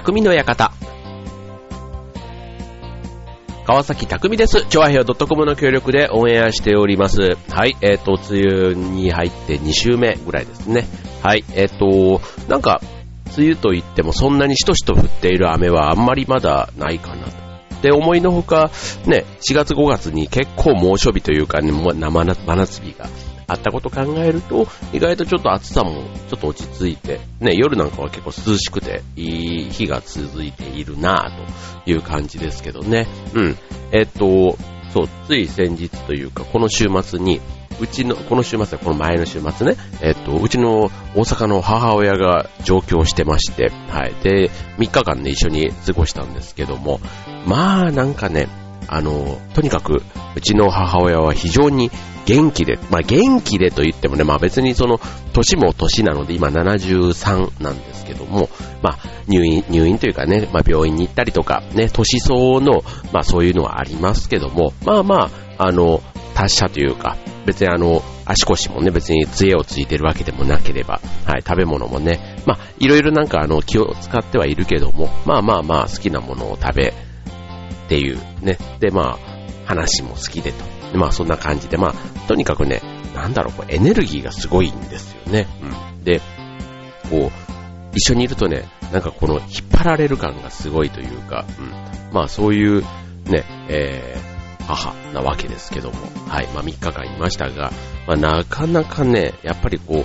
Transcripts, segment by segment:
匠の館。川崎匠です。超和平洋 .com の協力でオンエアしております。はい、えっ、ー、と、梅雨に入って2週目ぐらいですね。はい、えっ、ー、と、なんか、梅雨といってもそんなにしとしと降っている雨はあんまりまだないかなと。で、思いのほか、ね、4月5月に結構猛暑日というかね、もう生真夏日があったこと考えると、意外とちょっと暑さもちょっと落ち着いて、ね、夜なんかは結構涼しくていい日が続いているなぁという感じですけどね。うん。えっと、そう、つい先日というか、この週末に、うちの、この週末はこの前の週末ね、えっと、うちの大阪の母親が上京してまして、はい。で、3日間ね、一緒に過ごしたんですけども、まあ、なんかね、あの、とにかく、うちの母親は非常に元気で、まあ元気でと言ってもね、まあ別にその、年も年なので今73なんですけども、まあ入院、入院というかね、まあ病院に行ったりとか、ね、年相応の、まあそういうのはありますけども、まあまあ、あの、達者というか、別にあの、足腰もね、別に杖をついてるわけでもなければ、はい、食べ物もね、まあ、いろいろなんかあの、気を使ってはいるけども、まあまあまあ、好きなものを食べ、っていうね、でまあ、話も好きでと。まあそんな感じで、まあ、とにかくね、なんだろう、こうエネルギーがすごいんですよね。うん。で、こう、一緒にいるとね、なんかこの引っ張られる感がすごいというか、うん。まあそういうね、えー、母なわけですけども、はい。まあ3日間いましたが、まあなかなかね、やっぱりこう、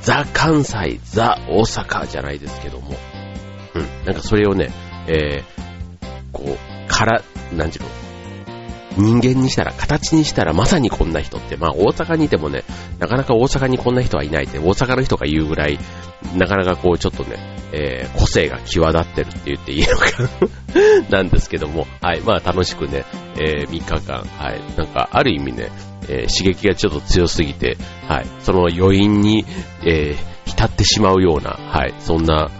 ザ・関西、ザ・大阪じゃないですけども、うん。なんかそれをね、えー、こう、から、なんていうの、人間にしたら、形にしたらまさにこんな人って、まあ大阪にいてもね、なかなか大阪にこんな人はいないって、大阪の人が言うぐらい、なかなかこうちょっとね、えー、個性が際立ってるって言っていいのかな？んですけども、はい、まあ楽しくね、えー、3日間、はい、なんかある意味ね、えー、刺激がちょっと強すぎて、はい、その余韻に、えー、浸ってしまうような、はい、そんな、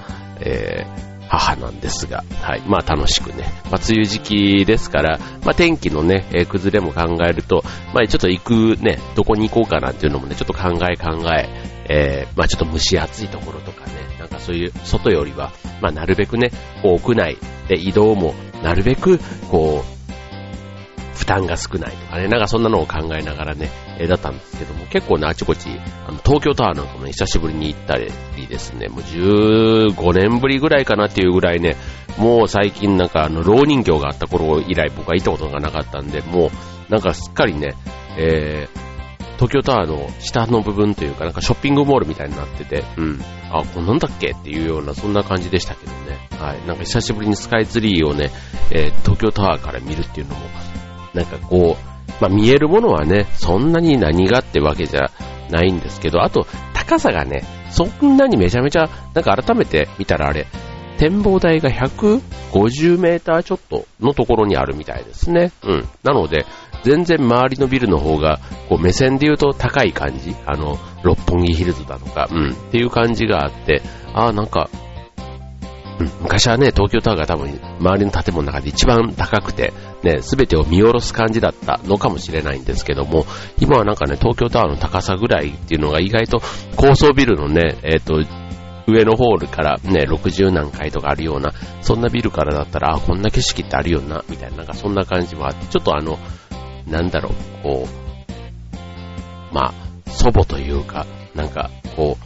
えー、母なんですが、はい。まあ楽しくね。まあ梅雨時期ですから、まあ天気のね、えー、崩れも考えると、まあちょっと行くね、どこに行こうかなっていうのもね、ちょっと考え考え、えー、まあちょっと蒸し暑いところとかね、なんかそういう外よりは、まあなるべくね、こう屋内で移動もなるべく、こう、担が少ないとかね、なんかそんなのを考えながらね、え、だったんですけども、結構ね、あちこち、あの、東京タワーなんかもね、久しぶりに行ったりですね、もう15年ぶりぐらいかなっていうぐらいね、もう最近なんかあの、老人形があった頃以来僕は行ったことがなかったんで、もう、なんかすっかりね、えー、東京タワーの下の部分というか、なんかショッピングモールみたいになってて、うん。あ、こんなんだっけっていうような、そんな感じでしたけどね。はい。なんか久しぶりにスカイツリーをね、えー、東京タワーから見るっていうのも、なんかこう、まあ、見えるものはね、そんなに何がってわけじゃないんですけど、あと、高さがね、そんなにめちゃめちゃ、なんか改めて見たらあれ、展望台が150メーターちょっとのところにあるみたいですね。うん。なので、全然周りのビルの方が、こう目線で言うと高い感じ。あの、六本木ヒルズだとか、うん。っていう感じがあって、ああ、なんか、うん、昔はね、東京タワーが多分周りの建物の中で一番高くて、ね、すべてを見下ろす感じだったのかもしれないんですけども、今はなんかね、東京タワーの高さぐらいっていうのが意外と高層ビルのね、えっ、ー、と、上のホールからね、60何階とかあるような、そんなビルからだったら、あ、こんな景色ってあるよな、みたいな、なんかそんな感じもあって、ちょっとあの、なんだろう、こう、まあ、祖母というか、なんか、こ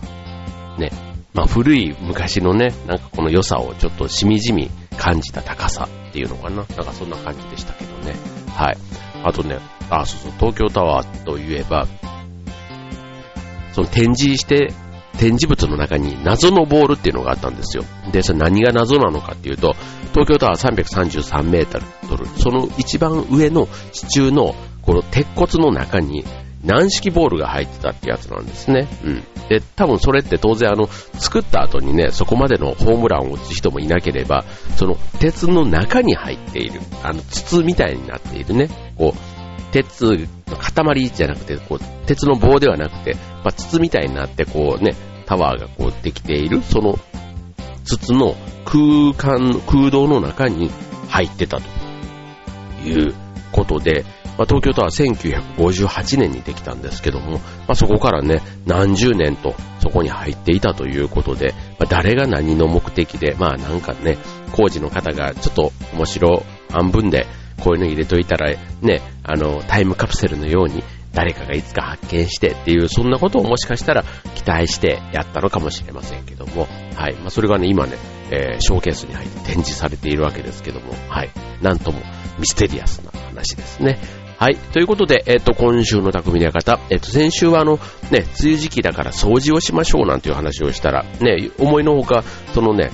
う、ね、まあ古い昔のね、なんかこの良さをちょっとしみじみ感じた高さっていうのかな。なんかそんな感じでしたけどね。はい。あとね、あ、そうそう、東京タワーといえば、その展示して、展示物の中に謎のボールっていうのがあったんですよ。で、それ何が謎なのかっていうと、東京タワー333メートル、その一番上の地中のこの鉄骨の中に軟式ボールが入ってたってやつなんですね。うん。で、多分それって当然あの、作った後にね、そこまでのホームランを打つ人もいなければ、その鉄の中に入っている、あの、筒みたいになっているね、こう、鉄の塊じゃなくて、こう、鉄の棒ではなくて、まあ、筒みたいになって、こうね、タワーがこうできている、その筒の空間、空洞の中に入ってたということで、まあ、東京タワー1958年にできたんですけども、まあ、そこからね、何十年とそこに入っていたということで、まあ、誰が何の目的で、まあなんかね、工事の方がちょっと面白半分でこういうの入れといたら、ね、あの、タイムカプセルのように誰かがいつか発見してっていう、そんなことをもしかしたら期待してやったのかもしれませんけども、はい。まあ、それがね、今ね、えー、ショーケースに入って展示されているわけですけども、はい。なんともミステリアスな話ですね。はい。ということで、えっ、ー、と、今週の匠の館、えっ、ー、と、先週はあの、ね、梅雨時期だから掃除をしましょうなんていう話をしたら、ね、思いのほか、そのね、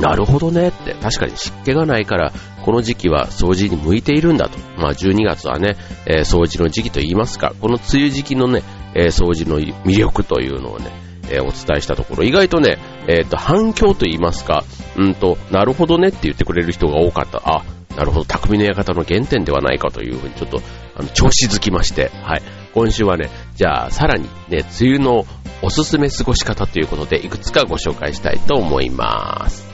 なるほどねって、確かに湿気がないから、この時期は掃除に向いているんだと。まあ12月はね、えー、掃除の時期と言いますか、この梅雨時期のね、え、掃除の魅力というのをね、え、お伝えしたところ、意外とね、えっ、と、反響と言いますか、うんと、なるほどねって言ってくれる人が多かった。あ、なるほど、匠の館の原点ではないかというふうにちょっと、あの、調子づきまして、はい。今週はね、じゃあ、さらにね、梅雨のおすすめ過ごし方ということで、いくつかご紹介したいと思います。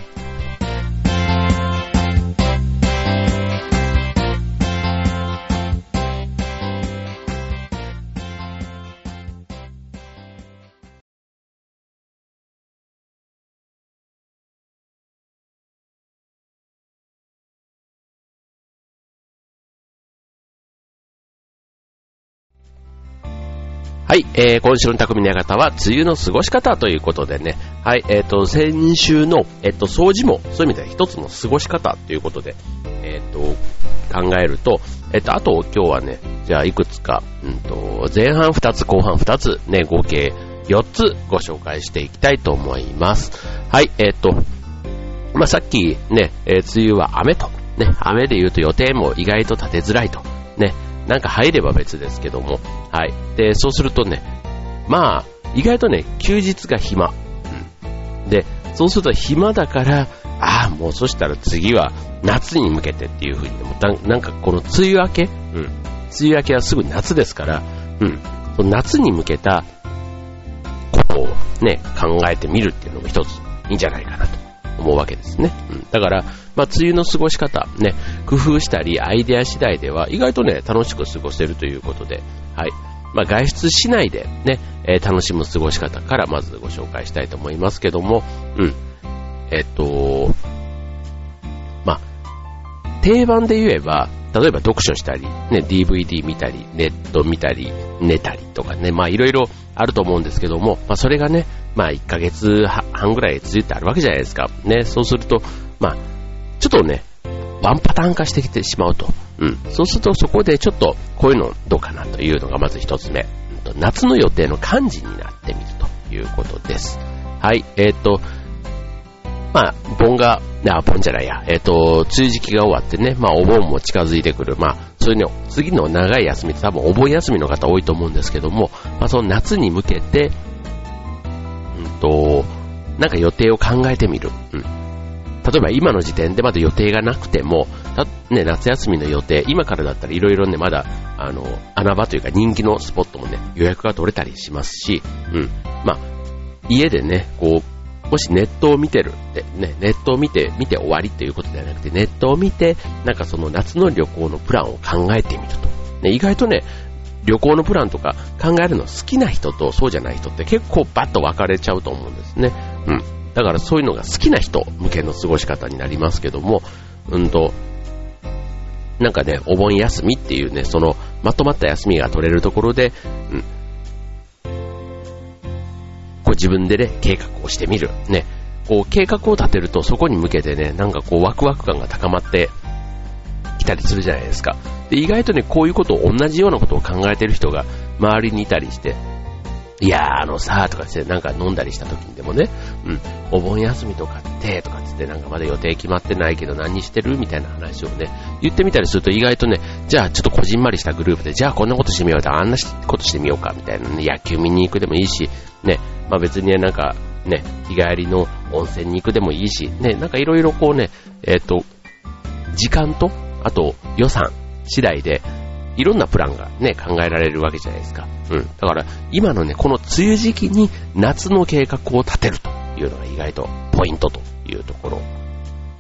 はい、えー、今週の匠の館は、梅雨の過ごし方ということでね、はい、えっ、ー、と、先週の、えっ、ー、と、掃除も、そういう意味では一つの過ごし方ということで、えっ、ー、と、考えると、えっ、と、あと今日はね、じゃあいくつか、うんと、前半2つ、後半2つ、ね、合計4つご紹介していきたいと思います。はい、えっ、と、まあ、さっきね、え梅雨は雨と、ね、雨で言うと予定も意外と立てづらいと、なんか入れば別ですけども、はい。で、そうするとね、まあ、意外とね、休日が暇。うん。で、そうすると暇だから、ああ、もうそしたら次は夏に向けてっていう風に、もなんかこの梅雨明け、うん。梅雨明けはすぐ夏ですから、うん。その夏に向けたことをね、考えてみるっていうのも一ついいんじゃないかなと思うわけですね。うん。だから、まあ、梅雨の過ごし方、ね、工夫したり、アイデア次第では、意外とね、楽しく過ごせるということで、はい。まあ、外出しないでね、えー、楽しむ過ごし方からまずご紹介したいと思いますけども、うん。えっと、まあ、定番で言えば、例えば読書したり、ね、DVD 見たり、ネット見たり、寝たりとかね、まあいろいろあると思うんですけども、まあそれがね、まあ1ヶ月半ぐらい続いてあるわけじゃないですか。ね、そうすると、まあちょっとね、ワンパターン化してきてしまうと。うん。そうするとそこでちょっとこういうのどうかなというのがまず一つ目。夏の予定の漢字になってみるということです。はい。えっ、ー、と、まあ、盆が、あ、盆じゃないや、えっ、ー、と、梅雨時期が終わってね、まあ、お盆も近づいてくる。まあ、そういうの、次の長い休みって多分お盆休みの方多いと思うんですけども、まあ、その夏に向けて、うんと、なんか予定を考えてみる。うん。例えば今の時点でまだ予定がなくても、ね、夏休みの予定、今からだったらいろいろね、まだ、あの、穴場というか人気のスポットもね、予約が取れたりしますし、うん。まあ、家でね、こう、もしネットを見てるって、ね、ネットを見て、見て終わりっていうことではなくて、ネットを見て、なんかその夏の旅行のプランを考えてみると。ね、意外とね、旅行のプランとか考えるの好きな人とそうじゃない人って結構バッと分かれちゃうと思うんですね。うん。だからそういうのが好きな人向けの過ごし方になりますけども、うんと、なんかね、お盆休みっていうね、その、まとまった休みが取れるところで、うん、こう自分でね、計画をしてみる。ね、こう計画を立てるとそこに向けてね、なんかこうワクワク感が高まってきたりするじゃないですか。で、意外とね、こういうことを同じようなことを考えてる人が周りにいたりして、いやー、あのさーとかしてなんか飲んだりした時にでもね、うん、お盆休みとかってとかつってなんかまだ予定決まってないけど何してるみたいな話をね、言ってみたりすると意外とね、じゃあちょっとこじんまりしたグループで、じゃあこんなことしてみようと、あんなことしてみようかみたいなね、野球見に行くでもいいし、ね、まあ別にね、なんかね、日帰りの温泉に行くでもいいし、ね、なんかいろいろこうね、えっ、ー、と、時間と、あと予算次第で、いろんなプランがね、考えられるわけじゃないですか。うん。だから、今のね、この梅雨時期に夏の計画を立てるというのが意外とポイントというところ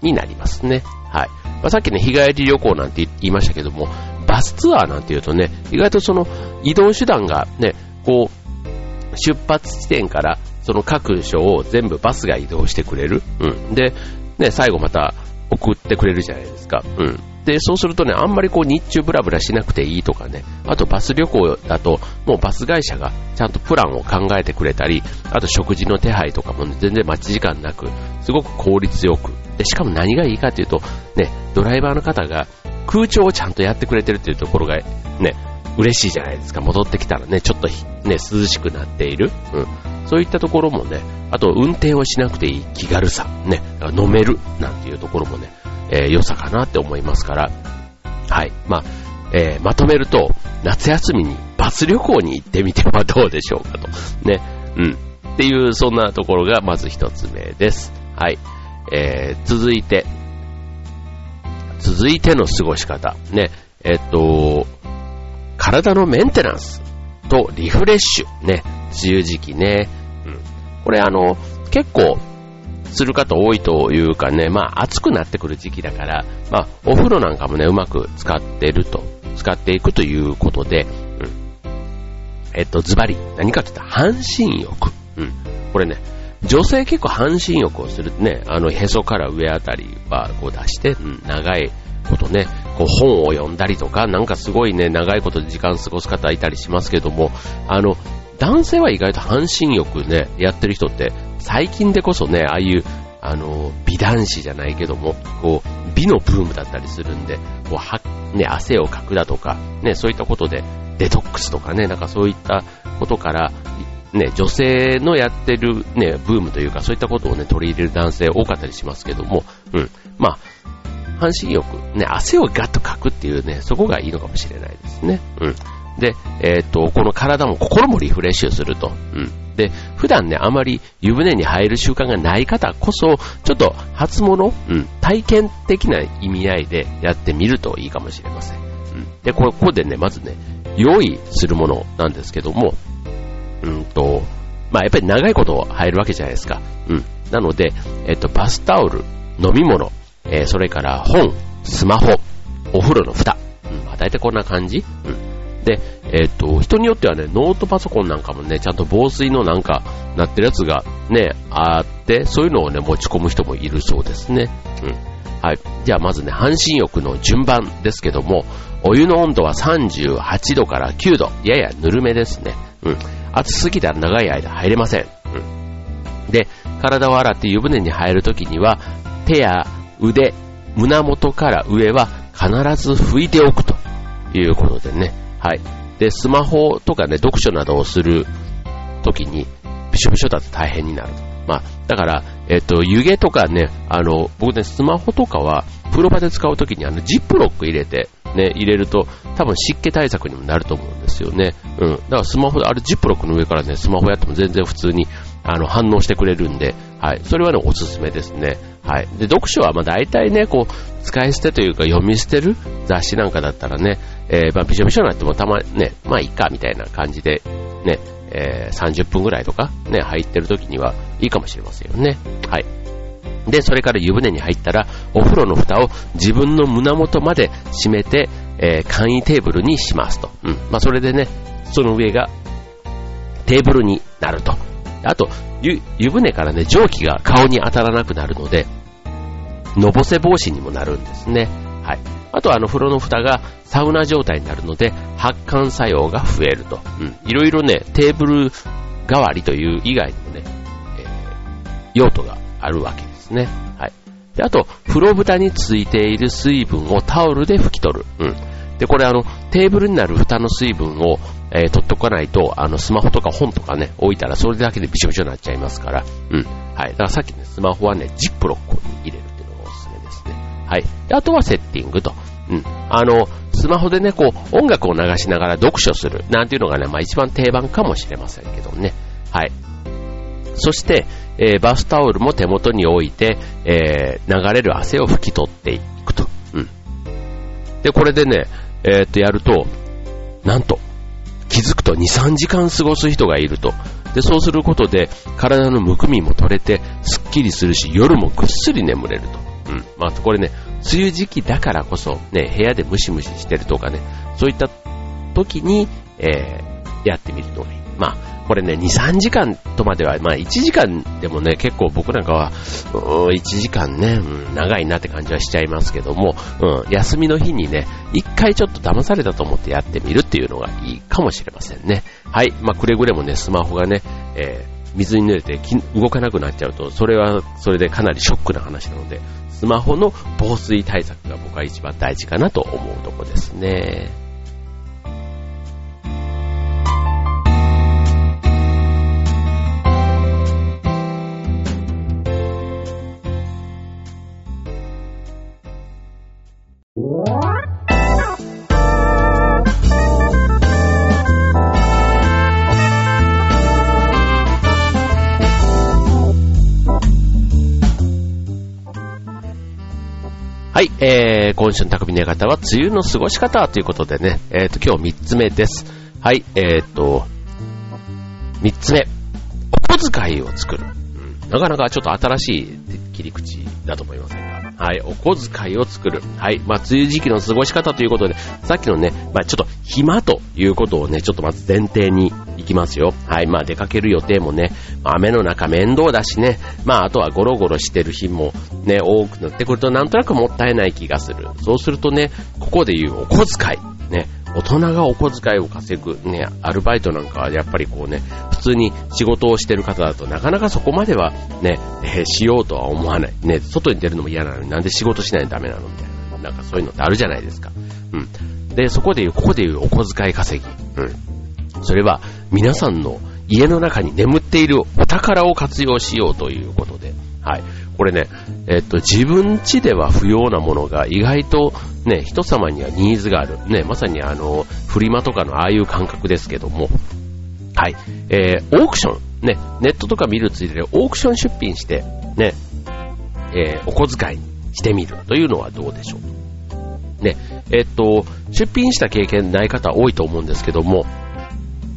になりますね。はい。まあ、さっきね、日帰り旅行なんて言いましたけども、バスツアーなんていうとね、意外とその移動手段がね、こう、出発地点からその各所を全部バスが移動してくれる。うん。で、ね、最後また送ってくれるじゃないですか。うん。で、そうするとね、あんまりこう日中ブラブラしなくていいとかね、あとバス旅行だと、もうバス会社がちゃんとプランを考えてくれたり、あと食事の手配とかも、ね、全然待ち時間なく、すごく効率よく。で、しかも何がいいかというと、ね、ドライバーの方が空調をちゃんとやってくれてるっていうところが、ね、嬉しいじゃないですか。戻ってきたらね、ちょっとね、涼しくなっている。うん。そういったところもね、あと運転をしなくていい気軽さ、ね、飲めるなんていうところもね、えー、良さかなって思いますから、はい。まあ、えー、まとめると、夏休みにバス旅行に行ってみてはどうでしょうかと。ね。うん。っていう、そんなところがまず一つ目です。はい。えー、続いて、続いての過ごし方。ね。えっと、体のメンテナンスとリフレッシュ。ね。梅雨時期ね。うん。これあの、結構、する方多いというかね、まあ暑くなってくる時期だから、まあお風呂なんかもね、うまく使ってると、使っていくということで、うん。えっと、ズバリ、何かって言ったら半身浴。うん。これね、女性結構半身浴をするね、あのへそから上あたりはこう出して、うん、長いことね、こう本を読んだりとか、なんかすごいね、長いこと時間過ごす方いたりしますけども、あの、男性は意外と半身浴ね、やってる人って最近でこそね、ああいう、あの、美男子じゃないけども、こう、美のブームだったりするんで、こう、は、ね、汗をかくだとか、ね、そういったことで、デトックスとかね、なんかそういったことから、ね、女性のやってるね、ブームというか、そういったことをね、取り入れる男性多かったりしますけども、うん。まあ、半身浴、ね、汗をガッとかくっていうね、そこがいいのかもしれないですね。うん。で、えっ、と、この体も心もリフレッシュすると。うん。で、普段ね、あまり湯船に入る習慣がない方こそ、ちょっと初物、うん、体験的な意味合いでやってみるといいかもしれません。うん、で、ここでね、まずね、用意するものなんですけども、うんと、まあ、やっぱり長いこと入るわけじゃないですか。うん。なので、えっと、バスタオル、飲み物、えー、それから本、スマホ、お風呂の蓋。うん、まあ、大体こんな感じ。で、え、ー、と、人によってはね、ノートパソコンなんかもね、ちゃんと防水のなんか、なってるやつがね、あって、そういうのをね、持ち込む人もいるそうですね。うん。はい。じゃあまずね、半身浴の順番ですけども、お湯の温度は38度から9度。ややぬるめですね。うん。暑すぎたら長い間入れません。うん。で、体を洗って湯船に入るときには、手や腕、胸元から上は必ず拭いておくということでね。はい。で、スマホとかね、読書などをするときに、びしょびしょだと大変になる。まあ、だから、えっと、湯気とかね、あの、僕ね、スマホとかは、風呂場で使うときにあの、ジップロック入れて、ね、入れると、多分湿気対策にもなると思うんですよね。うん。だからスマホ、あれジップロックの上からね、スマホやっても全然普通に、あの、反応してくれるんで、はい。それはね、おすすめですね。はい。で、読書はまあ大体ね、こう、使い捨てというか読み捨てる雑誌なんかだったらね、えー、まあ、びしょびしょになってもたまね、まあいいか、みたいな感じで、ね、えー、30分ぐらいとか、ね、入ってる時にはいいかもしれませんよね。はい。で、それから湯船に入ったら、お風呂の蓋を自分の胸元まで閉めて、えー、簡易テーブルにしますと。うん。まあ、それでね、その上がテーブルになると。あと、湯船からね、蒸気が顔に当たらなくなるので、のぼせ防止にもなるんですね。はい。あとあの風呂の蓋がサウナ状態になるので、発汗作用が増えると。うん。いろいろね、テーブル代わりという以外にもね、えー、用途があるわけですね。はい。で、あと、風呂蓋についている水分をタオルで拭き取る。うん。で、これあの、テーブルになる蓋の水分を、えー、取っておかないと、あの、スマホとか本とかね、置いたらそれだけでびしょびしょになっちゃいますから。うん。はい。だからさっきね、スマホはね、ジップロックに入れるっていうのがおすすめですね。はい。で、あとはセッティングと。うん。あの、スマホでね、こう、音楽を流しながら読書する、なんていうのがね、まあ一番定番かもしれませんけどね。はい。そして、えー、バスタオルも手元に置いて、えー、流れる汗を拭き取っていくと。うん。で、これでね、えー、っと、やると、なんと、気づくと2、3時間過ごす人がいると。で、そうすることで、体のむくみも取れて、すっきりするし、夜もぐっすり眠れると。うん。まあ、これね、梅雨時期だからこそ、ね、部屋でムシムシしてるとかね、そういった時に、えー、やってみるといい。まあ、これね、2、3時間とまでは、まあ1時間でもね、結構僕なんかは、1時間ね、うん、長いなって感じはしちゃいますけども、うん、休みの日にね、一回ちょっと騙されたと思ってやってみるっていうのがいいかもしれませんね。はい、まあくれぐれもね、スマホがね、えー、水に濡れて動かなくなっちゃうと、それはそれでかなりショックな話なので、スマホの防水対策が僕は一番大事かなと思うとこですね。はい、えー、今週の匠の方は、梅雨の過ごし方ということでね、えっ、ー、と、今日3つ目です。はい、えっ、ー、と、3つ目、お小遣いを作る。うん、なかなかちょっと新しい切り口だと思いませんか？はい、お小遣いを作る。はい、まあ、梅雨時期の過ごし方ということで、さっきのね、まあ、ちょっと暇ということをね、ちょっとまず前提に行きますよ。はい、まあ、出かける予定もね、雨の中面倒だしね、まあ、あとはゴロゴロしてる日もね、多くなってくるとなんとなくもったいない気がする。そうするとね、ここで言うお小遣い。ね、大人がお小遣いを稼ぐ、ね、アルバイトなんかはやっぱりこうね、普通に仕事をしてる方だとなかなかそこまではね、えー、しようとは思わない。ね、外に出るのも嫌なのになんで仕事しないとダメなのみたいな。なんかそういうのってあるじゃないですか。うん。で、そこで言う、ここで言うお小遣い稼ぎ。うん。それは皆さんの家の中に眠っているお宝を活用しようということで、はい。これね、えっと、自分家では不要なものが意外とね、人様にはニーズがある。ね、まさにあの、フリマとかのああいう感覚ですけども、はい。えー、オークション、ね、ネットとか見るついでオークション出品して、ね、えー、お小遣いにしてみるというのはどうでしょうね、えっと、出品した経験ない方多いと思うんですけども、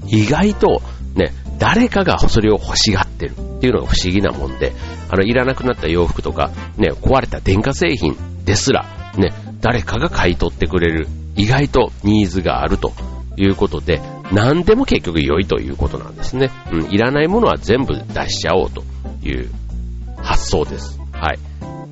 意外と、ね、誰かがそれを欲しがってるっていうのが不思議なもんで、あの、いらなくなった洋服とか、ね、壊れた電化製品ですら、ね、誰かが買い取ってくれる、意外とニーズがあるということで、何でも結局良いということなんですね。うん、いらないものは全部出しちゃおうという発想です。はい。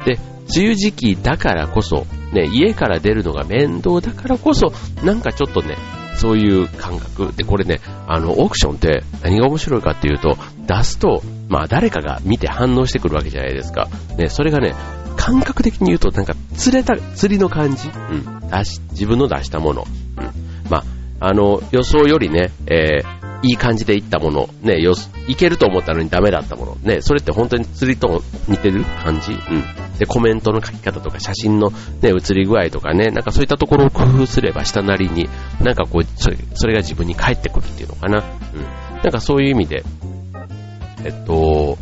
で、梅雨時期だからこそ、ね、家から出るのが面倒だからこそ、なんかちょっとね、そういう感覚。で、これね、あの、オークションって何が面白いかっていうと、出すと、まあ誰かが見て反応してくるわけじゃないですか。ね、それがね、感覚的に言うとなんか釣れた、釣りの感じ。うん。出し、自分の出したもの。あの、予想よりね、えー、いい感じでいったもの、ね、よ、いけると思ったのにダメだったもの、ね、それって本当に釣りと似てる感じ？うん。で、コメントの書き方とか写真のね、写り具合とかね、なんかそういったところを工夫すれば下なりに、なんかこう、それそれが自分に返ってくるっていうのかな？うん。なんかそういう意味で、えっと、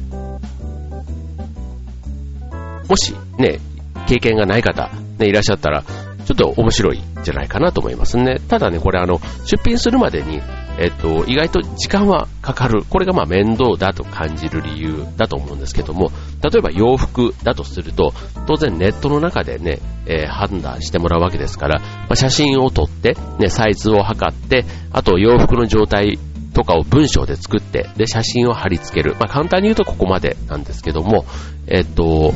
もしね、経験がない方、ね、いらっしゃったら、ちょっと面白いんじゃないかなと思いますね。ただね、これあの、出品するまでに、えっと、意外と時間はかかる。これがまあ面倒だと感じる理由だと思うんですけども、例えば洋服だとすると、当然ネットの中でね、えー、判断してもらうわけですから、まあ、写真を撮って、ね、サイズを測って、あと洋服の状態とかを文章で作って、で、写真を貼り付ける。まあ、簡単に言うとここまでなんですけども、えっと、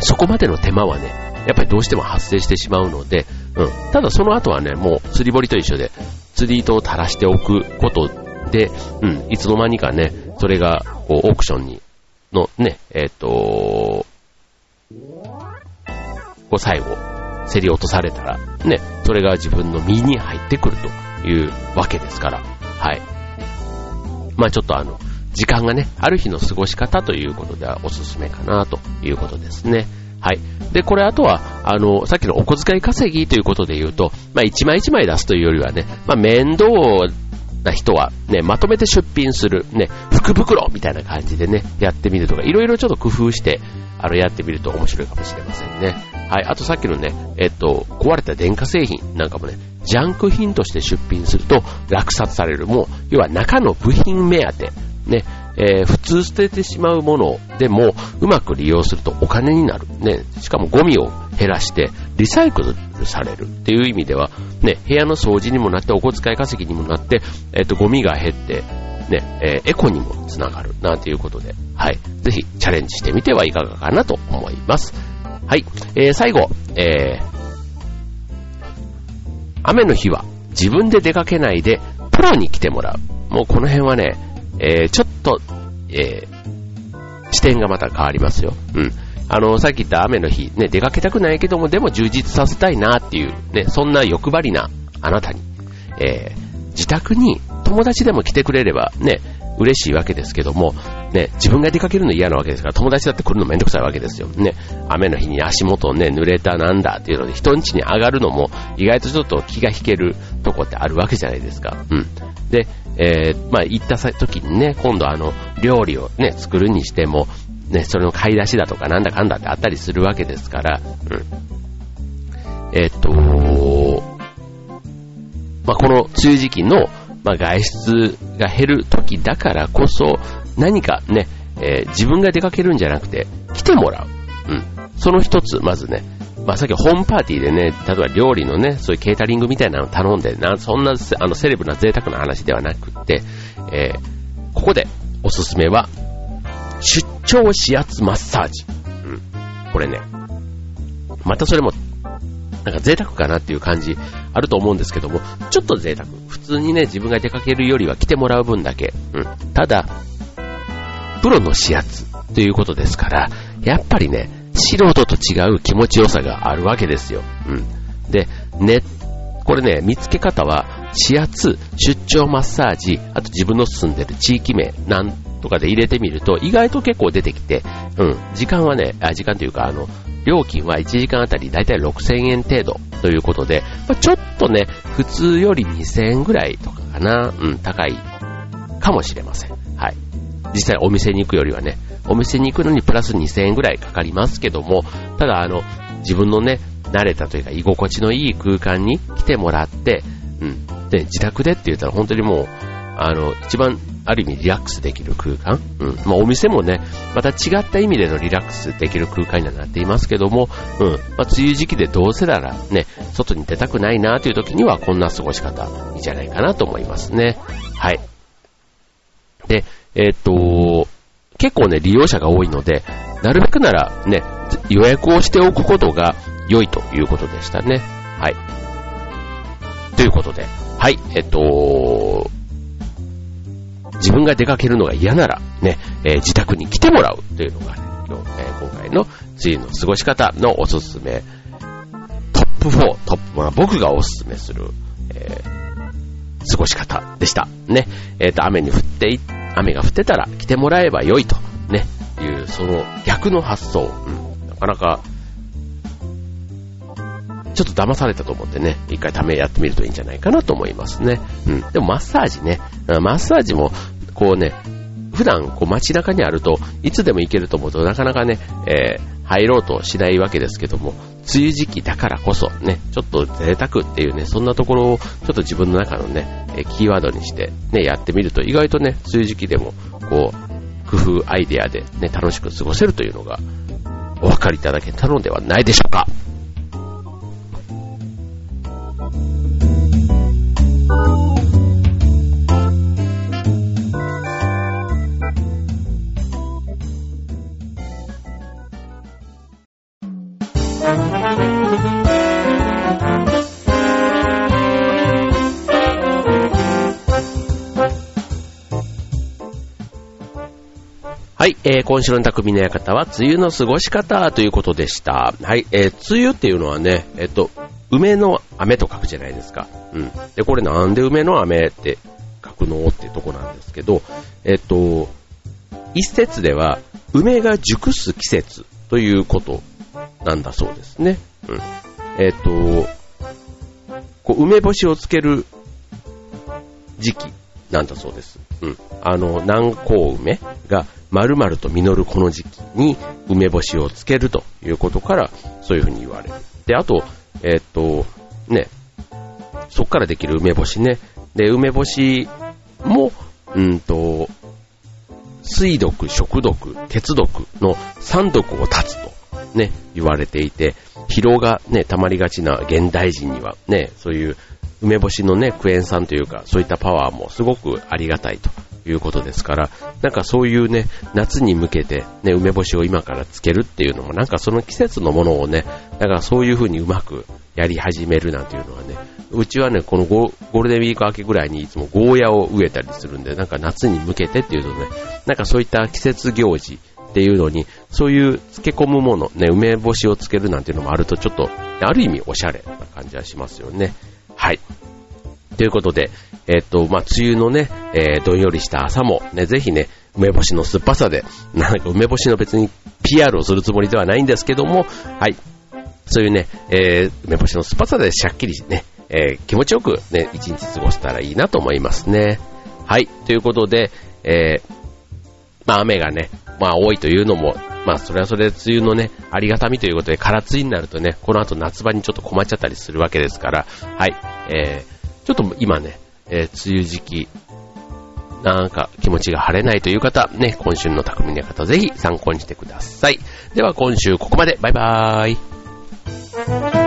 そこまでの手間はね、やっぱりどうしても発生してしまうので、うん。ただその後はね、もう釣り堀と一緒で、釣り糸を垂らしておくことで、うん、いつの間にかね、それが、こう、オークションに、のね、えっ、ー、と、こう最後、競り落とされたら、ね、それが自分の身に入ってくるというわけですから、はい。まあちょっとあの、時間がね、ある日の過ごし方ということではおすすめかなということですね。はい。で、これあとは、あの、さっきのお小遣い稼ぎということで言うと、まあ、一枚一枚出すというよりはね、まあ、面倒な人はね、まとめて出品する、ね、福袋みたいな感じでね、やってみるとか、いろいろちょっと工夫して、あの、やってみると面白いかもしれませんね。はい。あとさっきのね、えっと、壊れた電化製品なんかもね、ジャンク品として出品すると落札される。もう、要は中の部品目当て。ね、えー、普通捨ててしまうものでもうまく利用するとお金になる。ね、しかもゴミを減らしてリサイクルされるっていう意味では、ね、部屋の掃除にもなってお小遣い稼ぎにもなって、えっ、と、ゴミが減って、ね、えー、エコにもつながる、なんていうことで、はい。ぜひチャレンジしてみてはいかがかなと思います。はい。えー、最後、えー、雨の日は自分で出かけないでプロに来てもらう。もうこの辺はね、えー、ちょっと、えー、視点がまた変わりますよ。うん。あの、さっき言った雨の日、ね、出かけたくないけども、でも充実させたいなっていう、ね、そんな欲張りなあなたに、えー、自宅に友達でも来てくれれば、ね、嬉しいわけですけども、ね、自分が出かけるの嫌なわけですから、友達だって来るのめんどくさいわけですよ。ね、雨の日に足元ね、濡れたなんだっていうので、人ん家に上がるのも、意外とちょっと気が引けるとこってあるわけじゃないですか。うん。で、えー、まあ、行った時にね、今度あの、料理をね、作るにしても、ね、それの買い出しだとかなんだかんだってあったりするわけですから、うん。えっ、と、まあ、この梅雨時期の、まあ、外出が減る時だからこそ、何かね、えー、自分が出かけるんじゃなくて、来てもらう。うん。その一つ、まずね、まあ、さっきホームパーティーでね、例えば料理のね、そういうケータリングみたいなの頼んで、なそんなあのセレブな贅沢な話ではなくって、えー、ここでおすすめは、出張指圧マッサージ。うん。これね、またそれも、なんか贅沢かなっていう感じあると思うんですけども、ちょっと贅沢。普通にね、自分が出かけるよりは来てもらう分だけ。うん。ただ、プロの指圧ということですから、やっぱりね、素人と違う気持ちよさがあるわけですよ。うん。で、ね、これね、見つけ方は、指圧、出張マッサージ、あと自分の住んでる地域名、なんとかで入れてみると、意外と結構出てきて、うん、時間はね、あ時間というか、あの、料金は1時間あたりだいたい6000円程度ということで、まあ、ちょっとね、普通より2000円ぐらいとかかな、うん、高いかもしれません。はい。実際お店に行くよりはね、お店に行くのにプラス2000円ぐらいかかりますけども、ただあの、自分のね、慣れたというか居心地のいい空間に来てもらって、うん。で、自宅でって言ったら本当にもう、あの、一番ある意味リラックスできる空間？うん。まあお店もね、また違った意味でのリラックスできる空間にはなっていますけども、うん。まあ梅雨時期でどうせならね、外に出たくないなという時にはこんな過ごし方いいんじゃないかなと思いますね。はい。で、えー、っと、結構ね、利用者が多いので、なるべくならね、予約をしておくことが良いということでしたね。はい。ということで、はい、えっと、自分が出かけるのが嫌なら、ね、えー、自宅に来てもらうというのが、ね、今日、えー、今回の梅雨の過ごし方のおすすめ、トップ4、トップ1、僕がおすすめする、えー、過ごし方でした。ね、えっ、と、雨に降っていっ、雨が降ってたら来てもらえば良いと、ね、いう、その逆の発想、うん、なかなか、ちょっと騙されたと思ってね、一回ためやってみるといいんじゃないかなと思いますね。うん。でもマッサージね、マッサージも、こうね、普段こう街中にあるといつでも行けると思うとなかなかね、えー、入ろうとしないわけですけども、梅雨時期だからこそね、ちょっと贅沢っていうね、そんなところをちょっと自分の中のね、えキーワードにしてね、やってみると意外とね、そういう時期でもこう、工夫アイデアでね、楽しく過ごせるというのがお分かりいただけたのではないでしょうか。えー、今週の匠の館は、梅雨の過ごし方ということでした。はい、えー、梅雨っていうのはね、えっと、梅の雨と書くじゃないですか。うん。で、これなんで梅の雨って書くのってとこなんですけど、えっと、一説では、梅が熟す季節ということなんだそうですね。うん。えっと、こう梅干しをつける時期なんだそうです。うん。あの、南高梅が丸々と実るこの時期に梅干しをつけるということから、そういうふうに言われる。で、あと、えー、っと、ね、そっからできる梅干しね。で、梅干しも、うんと、水毒、食毒、鉄毒の3毒を断つとね、言われていて、疲労がね、溜まりがちな現代人にはね、そういう梅干しのね、クエン酸というか、そういったパワーもすごくありがたいということですから、なんかそういうね、夏に向けてね、梅干しを今からつけるっていうのも、なんかその季節のものをね、だからそういう風にうまくやり始めるなんていうのはね、うちはね、このゴールデンウィーク明けぐらいにいつもゴーヤを植えたりするんで、なんか夏に向けてっていうとね、なんかそういった季節行事っていうのに、そういう漬け込むもの、ね、梅干しをつけるなんていうのもあると、ちょっと、ある意味おしゃれな感じはしますよね。はい。ということで、えっ、と、まあ、梅雨のね、えー、どんよりした朝も、ね、ぜひね、梅干しの酸っぱさで、なんか梅干しの別に PR をするつもりではないんですけども、はい。そういうね、えー、梅干しの酸っぱさでしゃっきりね、えー、気持ちよくね、一日過ごせたらいいなと思いますね。はい。ということで、えー、まあ雨がね、まあ多いというのも、まあそれはそれで梅雨のね、ありがたみということで、空梅雨になるとね、この後夏場にちょっと困っちゃったりするわけですから、はい。えー、ちょっと今ね、えー、梅雨時期、なんか気持ちが晴れないという方、ね、今週の匠の方ぜひ参考にしてください。では今週ここまで。バイバーイ。